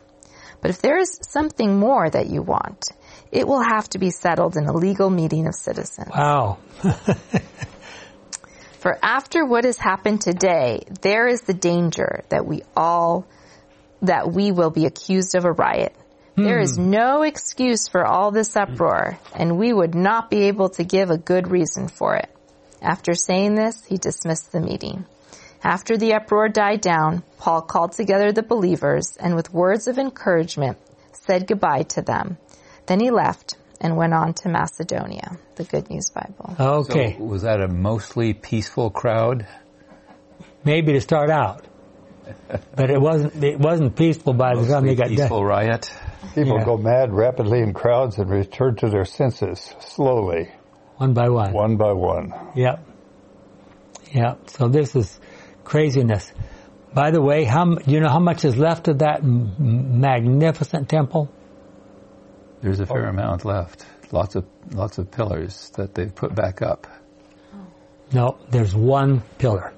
But if there is something more that you want, it will have to be settled in a legal meeting of citizens. Wow. For after what has happened today, there is the danger that we all, that we will be accused of a riot. Hmm. There is no excuse for all this uproar, and we would not be able to give a good reason for it. After saying this, he dismissed the meeting. After the uproar died down, Paul called together the believers and with words of encouragement said goodbye to them. Then he left and went on to Macedonia, the Good News Bible. Okay. So was that a mostly peaceful crowd? Maybe to start out. but it wasn't it wasn't peaceful by the time they got peaceful done. riot. People yeah. go mad rapidly in crowds and return to their senses slowly. One by one. One by one. Yep. Yep. So this is craziness. By the way, how do you know how much is left of that magnificent temple? There's a fair oh. amount left. lots of lots of pillars that they've put back up. No, there's one pillar.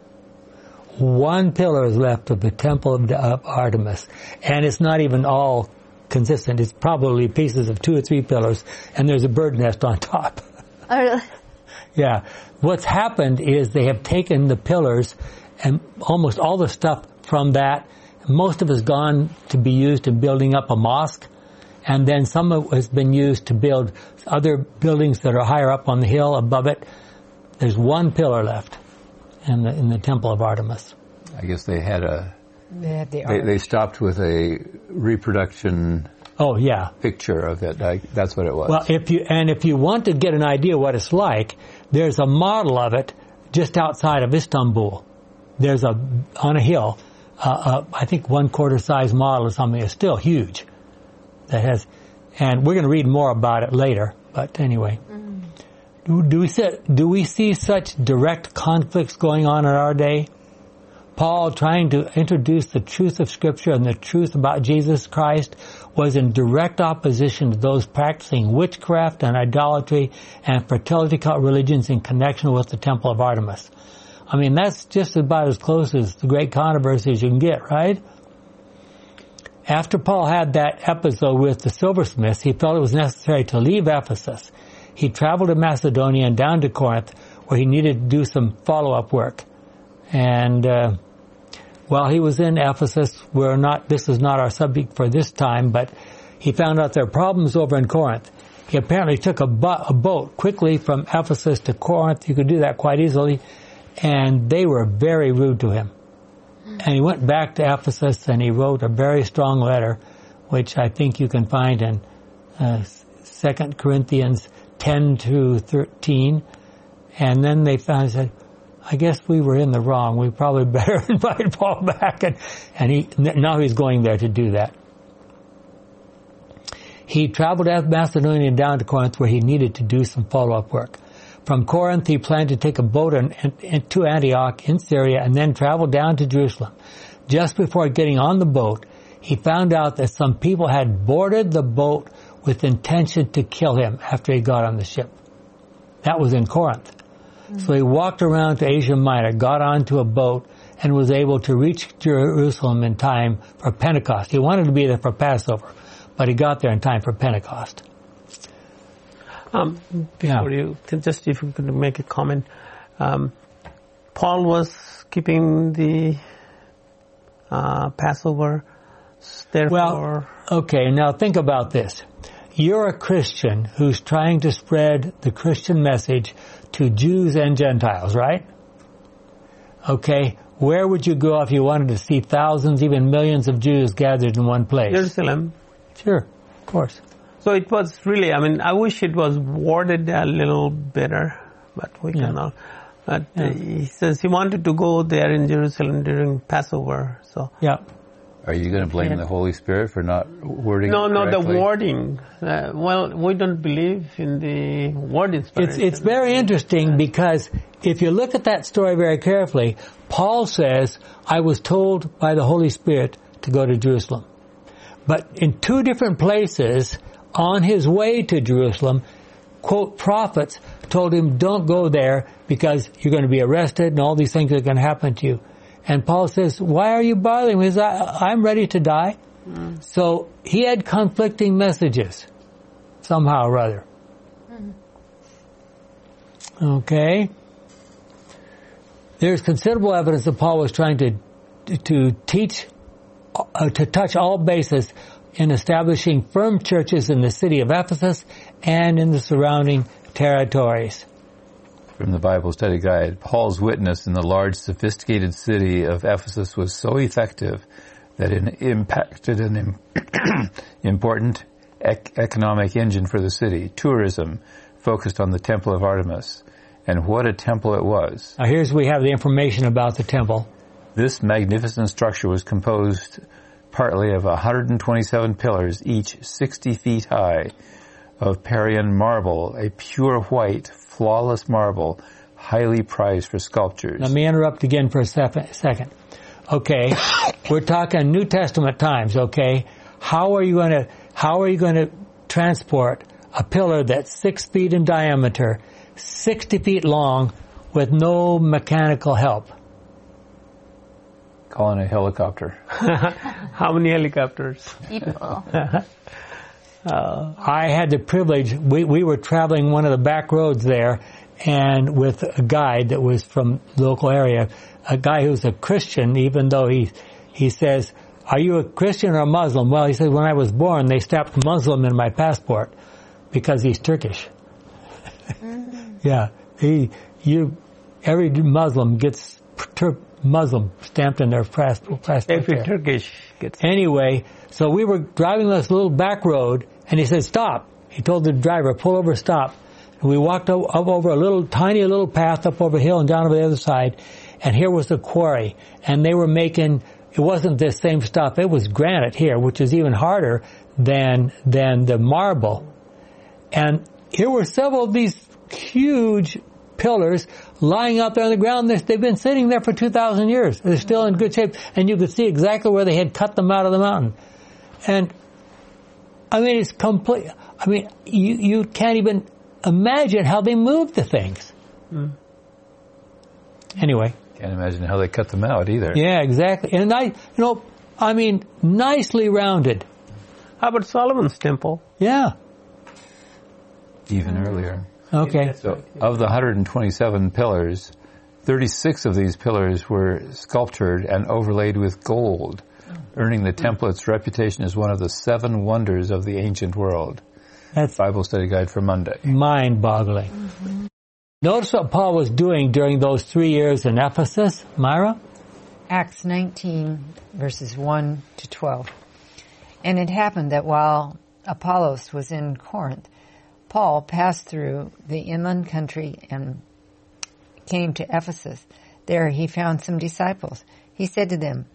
One pillar is left of the temple of, of Artemis, and it's not even all consistent. It's probably pieces of two or three pillars, and there's a bird nest on top. Oh, really? Yeah. What's happened is they have taken the pillars and almost all the stuff from that, most of it has gone to be used in building up a mosque, and then some of it has been used to build other buildings that are higher up on the hill above it. There's one pillar left in the, in the temple of Artemis. I guess they had a They had they, they stopped with a reproduction Oh yeah. picture of it. I, that's what it was. Well, if you and if you want to get an idea what it's like, there's a model of it just outside of Istanbul. There's a on a hill, uh, uh, I think one quarter size model or something. It's still huge. That has, and we're going to read more about it later. But anyway, do, do we see, do we see such direct conflicts going on in our day? Paul trying to introduce the truth of Scripture and the truth about Jesus Christ was in direct opposition to those practicing witchcraft and idolatry and fertility cult religions in connection with the Temple of Artemis. I mean, that's just about as close as the great controversy as you can get, right? After Paul had that episode with the silversmiths, he felt it was necessary to leave Ephesus. He traveled to Macedonia and down to Corinth, where he needed to do some follow-up work. And uh, while he was in Ephesus, we're not. This is not our subject for this time, but he found out there are problems over in Corinth. He apparently took a, bu- a boat quickly from Ephesus to Corinth. You could do that quite easily, and they were very rude to him. And he went back to Ephesus and he wrote a very strong letter, which I think you can find in uh, 2 Corinthians 10 to 13. And then they found, said, I guess we were in the wrong. We probably better invite Paul back. And, and he, now he's going there to do that. He traveled out of Macedonia down to Corinth where he needed to do some follow-up work. From Corinth, he planned to take a boat in, in, to Antioch in Syria and then travel down to Jerusalem. Just before getting on the boat, he found out that some people had boarded the boat with intention to kill him after he got on the ship. That was in Corinth. So he walked around to Asia Minor, got onto a boat, and was able to reach Jerusalem in time for Pentecost. He wanted to be there for Passover, but he got there in time for Pentecost. Um, Yeah. before you can just if you could make a comment, um, Paul was keeping the uh, Passover. Therefore, Well, okay, now think about this. You're a Christian who's trying to spread the Christian message to Jews and Gentiles, right? Okay, where would you go if you wanted to see thousands, even millions of Jews gathered in one place? Jerusalem. Sure, of course. So it was really. I mean, I wish it was worded a little better, but we Yeah. cannot. But uh, he says he wanted to go there in Jerusalem during Passover. So Yeah. Are you going to blame the Holy Spirit for not wording no, no, the correctly? wording. Uh, well, we don't believe in the word It's, inspiration. it's very interesting because if you look at that story very carefully, Paul says, I was told by the Holy Spirit to go to Jerusalem. But in two different places on his way to Jerusalem, quote, prophets told him, don't go there because you're going to be arrested and all these things are going to happen to you. And Paul says, why are you bothering me? I, I'm ready to die. So he had conflicting messages somehow or other. Okay. There's considerable evidence that Paul was trying to to teach uh, to touch all bases in establishing firm churches in the city of Ephesus and in the surrounding territories. From the Bible Study Guide, Paul's witness in the large, sophisticated city of Ephesus was so effective that it impacted an im- important ec- economic engine for the city, tourism, focused on the Temple of Artemis. And what a temple it was. Now here's we have the information about the temple. This magnificent structure was composed partly of 127 pillars, each 60 feet high, of Parian marble, a pure white, flawless marble, highly prized for sculptures. Let me interrupt again for a sef- second. Okay, we're talking New Testament times. Okay, how are you going to how are you going to transport a pillar that's six feet in diameter, 60 feet long, with no mechanical help. Calling a helicopter. How many helicopters? People. Uh, I had the privilege, we, we were traveling one of the back roads there, and with a guide that was from the local area, a guy who's a Christian, even though he, he says, are you a Christian or a Muslim? Well, he said, when I was born, they stamped Muslim in my passport because he's Turkish. yeah, he, you, every Muslim gets Tur- Muslim stamped in their passport. passport If you're there. Turkish, gets Anyway, so we were driving this little back road, and he said, "Stop." He told the driver, "Pull over, stop." And we walked up, up over a little tiny little path up over a hill and down over the other side, and here was the quarry, and they were making. It wasn't this same stuff. It was granite here, which is even harder than than the marble. And here were several of these huge pillars lying out there on the ground. They've been sitting there for 2,000 years. They're still in good shape. And you could see exactly where they had cut them out of the mountain. And, I mean, it's complete. I mean, you, you can't even imagine how they moved the things. Hmm. Anyway. Can't imagine how they cut them out either. Yeah, exactly. And I, you know, I mean, nicely rounded. How about Solomon's temple? Yeah. Even earlier. Okay. So, of the 127 pillars, 36 of these pillars were sculptured and overlaid with gold, earning the temple its reputation as one of the seven wonders of the ancient world. That's Bible study guide for Monday. mind boggling. Mm-hmm. Notice what Paul was doing during those three years in Ephesus, Myra? Acts 19, verses 1 to 12. And it happened that while Apollos was in Corinth, Paul passed through the inland country and came to Ephesus. There he found some disciples. He said to them,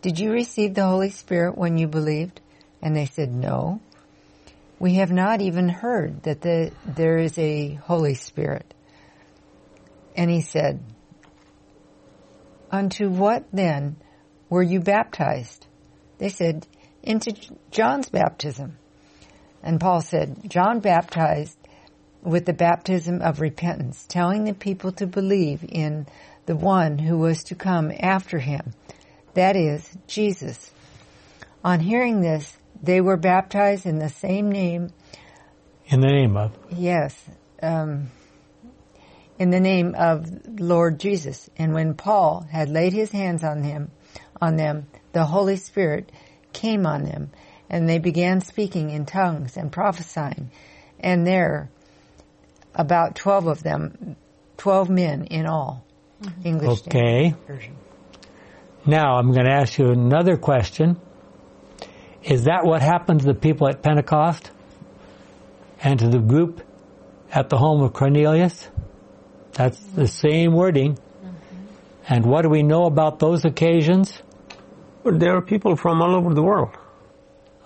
Did you receive the Holy Spirit when you believed? And they said, No. We have not even heard that the, there is a Holy Spirit. And he said, Unto what then were you baptized? They said, Into John's baptism. And Paul said, John baptized with the baptism of repentance, telling the people to believe in the one who was to come after him, that is, Jesus. On hearing this, they were baptized in the same name, In the name of. yes, um, in the name of Lord Jesus. And when Paul had laid his hands on him, on them, the Holy Spirit came on them, and they began speaking in tongues and prophesying. And there, about twelve of them, twelve men in all. English Standard Okay. Version. Now I'm going to ask you another question. Is that what happened to the people at Pentecost? And to the group at the home of Cornelius? That's the same wording. Mm-hmm. And what do we know about those occasions? But there are people from all over the world.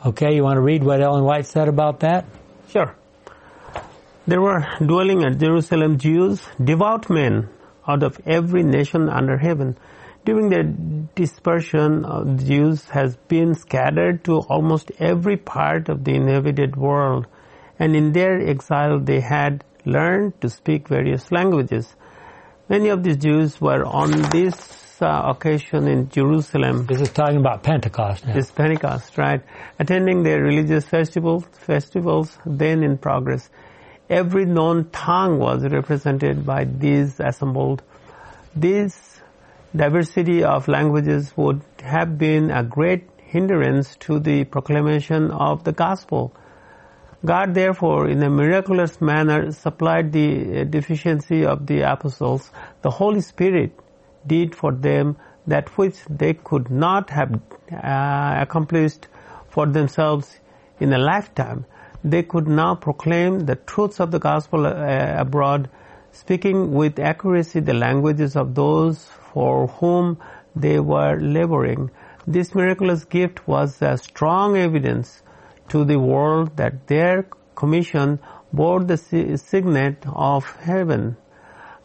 Okay, you want to read what Ellen White said about that? Sure. There were dwelling at Jerusalem Jews, devout men out of every nation under heaven. During the dispersion, uh, the Jews has been scattered to almost every part of the inhabited world, and in their exile they had learned to speak various languages. Many of these Jews were on this uh, occasion in Jerusalem This is talking about Pentecost now. is Pentecost, right? Attending their religious festivals, festivals then in progress. Every known tongue was represented by these assembled. This diversity of languages would have been a great hindrance to the proclamation of the gospel. God therefore, in a miraculous manner, supplied the uh, deficiency of the apostles. The Holy Spirit did for them that which they could not have uh, accomplished for themselves in a lifetime. They could now proclaim the truths of the gospel uh, abroad, speaking with accuracy the languages of those for whom they were laboring. This miraculous gift was a strong evidence to the world that their commission bore the signet of heaven.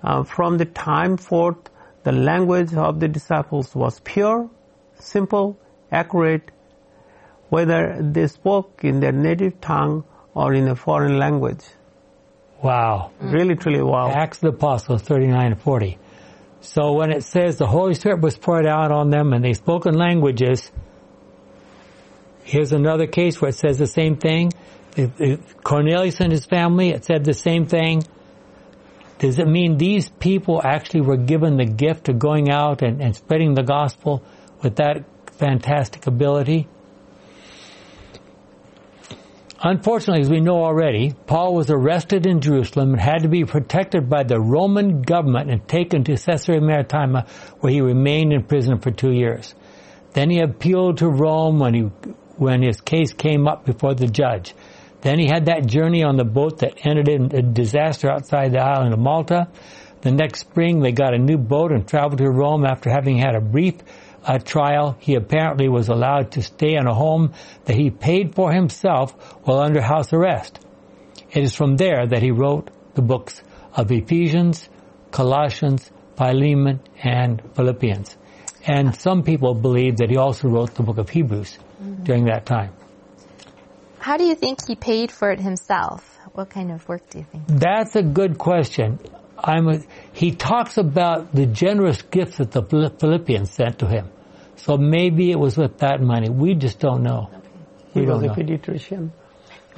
Uh, from the time forth, the language of the disciples was pure, simple, accurate, whether they spoke in their native tongue or in a foreign language. Wow. Really, truly wow. Acts of the Apostles 39 and 40. So when it says the Holy Spirit was poured out on them and they spoke in languages, here's another case where it says the same thing. Cornelius and his family, it said the same thing. Does it mean these people actually were given the gift of going out and, and spreading the gospel with that fantastic ability? Unfortunately, as we know already, Paul was arrested in Jerusalem and had to be protected by the Roman government and taken to Caesarea Maritima, where he remained in prison for two years. Then he appealed to Rome when he, when his case came up before the judge. Then he had that journey on the boat that ended in a disaster outside the island of Malta. The next spring, they got a new boat and traveled to Rome after having had a brief uh, trial. He apparently was allowed to stay in a home that he paid for himself while under house arrest. It is from there that he wrote the books of Ephesians, Colossians, Philemon, and Philippians. And some people believe that he also wrote the book of Hebrews during that time. How do you think he paid for it himself? What kind of work do you think? That's a good question. I'm a, he talks about the generous gifts that the Philippians sent to him. So maybe it was with that money. We just don't know. He We was don't a know. pediatrician.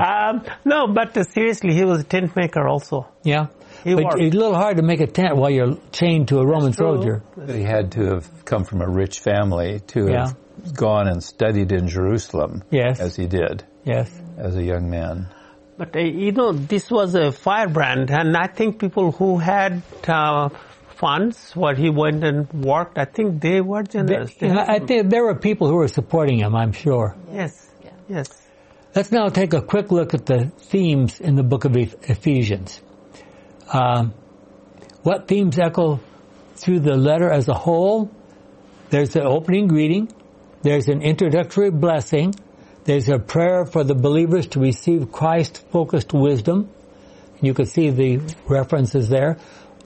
um, no, but uh, seriously, he was a tent maker also. Yeah. He but worked. it's a little hard to make a tent while you're chained to a Roman soldier. He had to have come from a rich family to Yeah. have gone and studied in Jerusalem Yes. as he did Yes. as a young man. But uh, you know, this was a firebrand, and I think people who had uh, funds, where he went and worked, I think they were generous. They Yeah, I think there were people who were supporting him, I'm sure. yes, yes. Let's now take a quick look at the themes in the book of Ephesians. Um, what themes echo through the letter as a whole? There's an opening greeting. There's an introductory blessing. There's a prayer for the believers to receive Christ-focused wisdom. You can see the references there.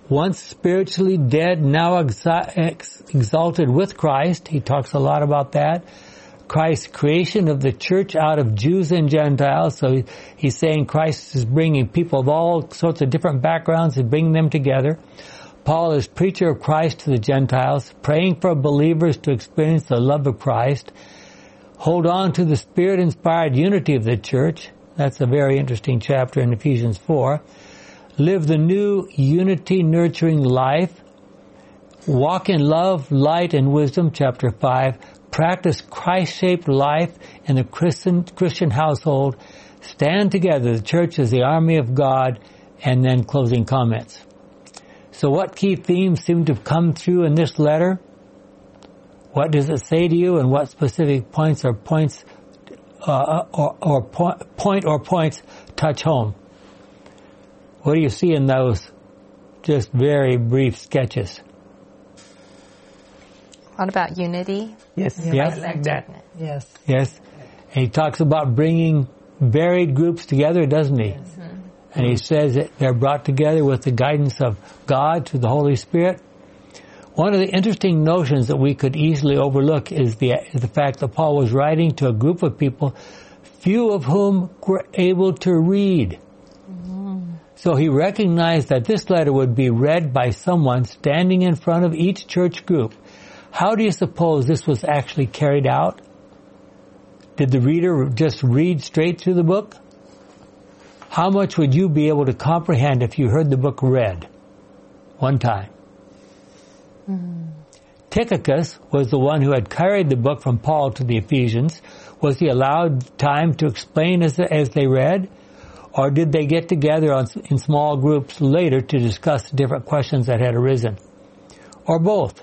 Once spiritually dead, now exalted with Christ. He talks a lot about that. Christ's creation of the church out of Jews and Gentiles. So he- he's saying Christ is bringing people of all sorts of different backgrounds and bringing them together. Paul is preacher of Christ to the Gentiles, praying for believers to experience the love of Christ. Hold on to the spirit-inspired unity of the church. That's a very interesting chapter in Ephesians 4. Live the new unity nurturing life. Walk in love, light, and wisdom, chapter 5. Practice Christ-shaped life in the Christian, Christian household. Stand together. The church is the army of God. And then closing comments. So what key themes seem to come through in this letter? What does it say to you and what specific points or points uh, or, or po- point or points touch home? What do you see in those just very brief sketches? What about unity? Yes, Yeah. I like that. Yes. Yes. And he talks about bringing varied groups together, doesn't he? Mm-hmm. And he says that they're brought together with the guidance of God through the Holy Spirit. One of the interesting notions that we could easily overlook is the, is the fact that Paul was writing to a group of people, few of whom were able to read. So he recognized that this letter would be read by someone standing in front of each church group. How do you suppose this was actually carried out? Did the reader just read straight through the book? How much would you be able to comprehend if you heard the book read one time? Hmm. Tychicus was the one who had carried the book from Paul to the Ephesians. Was he allowed time to explain as, as they read? Or did they get together on, in small groups later to discuss different questions that had arisen? Or both?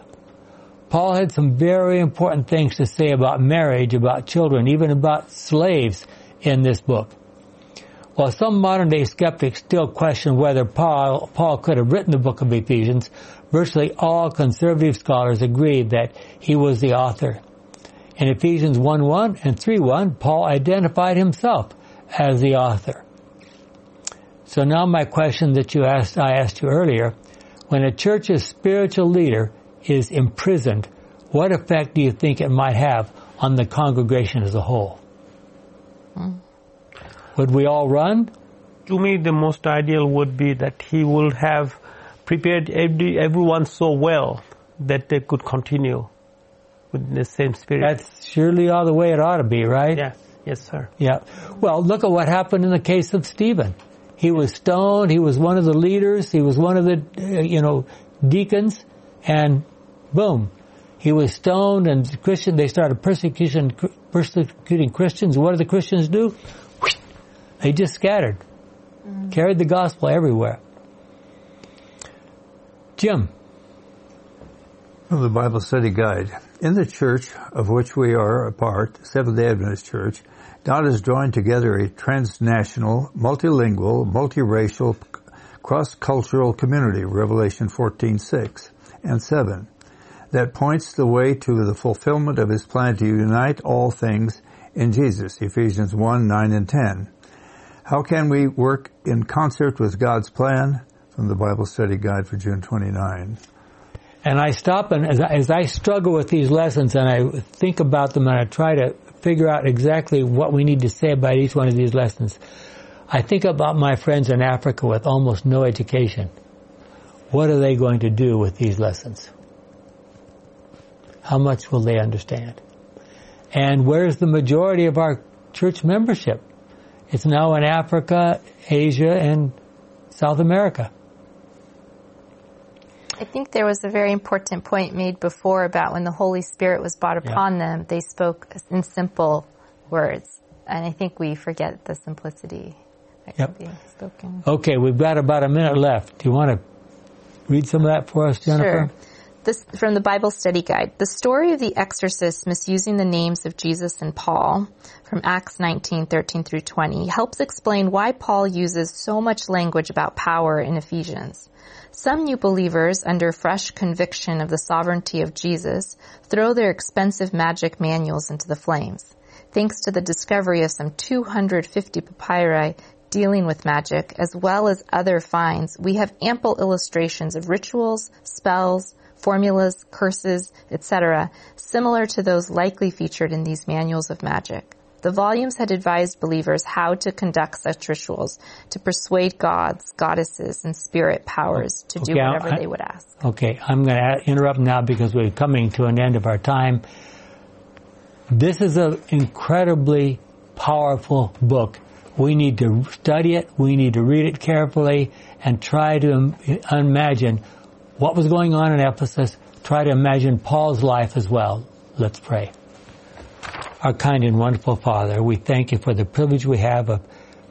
Paul had some very important things to say about marriage, about children, even about slaves in this book. While some modern day skeptics still question whether Paul, Paul could have written the book of Ephesians, virtually all conservative scholars agree that he was the author. In Ephesians 1.1 and 3.1, Paul identified himself as the author. So now my question that you asked, I asked you earlier, when a church's spiritual leader is imprisoned, what effect do you think it might have on the congregation as a whole? Hmm. Would we all run? To me, the most ideal would be that he would have prepared every, everyone so well that they could continue with the same spirit. That's surely all the way it ought to be, right? yes, yes, sir. Yeah. Well, look at what happened in the case of Stephen. He was stoned. He was one of the leaders. He was one of the, uh, you know, deacons, and boom, he was stoned. And Christian, they started persecution, persecuting Christians. What did the Christians do? They just scattered, carried the gospel everywhere. Jim, From the Bible Study Guide. In the church of which we are a part, Seventh day Adventist Church, God has joined together a transnational, multilingual, multiracial, cross-cultural community, Revelation 14:6 and 7, that points the way to the fulfillment of his plan to unite all things in Jesus, Ephesians 1, 9 and 10. How can we work in concert with God's plan? From the Bible Study Guide for June 29. and I stop and as I, as I struggle with these lessons and I think about them and I try to figure out exactly what we need to say about each one of these lessons, I think about my friends in Africa with almost no education. What are they going to do with these lessons? How much will they understand? And where's the majority of our church membership? It's now in Africa, Asia, and South America. I think there was a very important point made before about when the Holy Spirit was brought upon them, they spoke in simple words. And I think we forget the simplicity that Yep. can be spoken. Okay, we've got about a minute left. Do you want to read some of that for us, Jennifer? Sure. This from the Bible Study Guide. The story of the exorcist misusing the names of Jesus and Paul from Acts 19, 13 through 20 helps explain why Paul uses so much language about power in Ephesians. Some new believers, under fresh conviction of the sovereignty of Jesus, throw their expensive magic manuals into the flames. Thanks to the discovery of some 250 papyri dealing with magic, as well as other finds, we have ample illustrations of rituals, spells, formulas, curses, etc., similar to those likely featured in these manuals of magic. The volumes had advised believers how to conduct such rituals to persuade gods, goddesses, and spirit powers to do Okay, I- whatever I- they would ask. Okay, I'm going to interrupt now because we're coming to an end of our time. This is an incredibly powerful book. We need to study it, we need to read it carefully, and try to imagine what was going on in Ephesus, try to imagine Paul's life as well. Let's pray. Our kind and wonderful Father, we thank you for the privilege we have of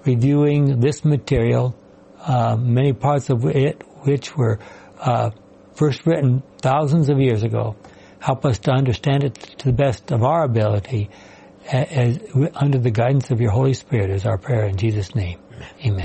reviewing this material, uh, many parts of it which were uh, first written thousands of years ago. Help us to understand it to the best of our ability, a- as, under the guidance of your Holy Spirit, is our prayer in Jesus' name. Amen.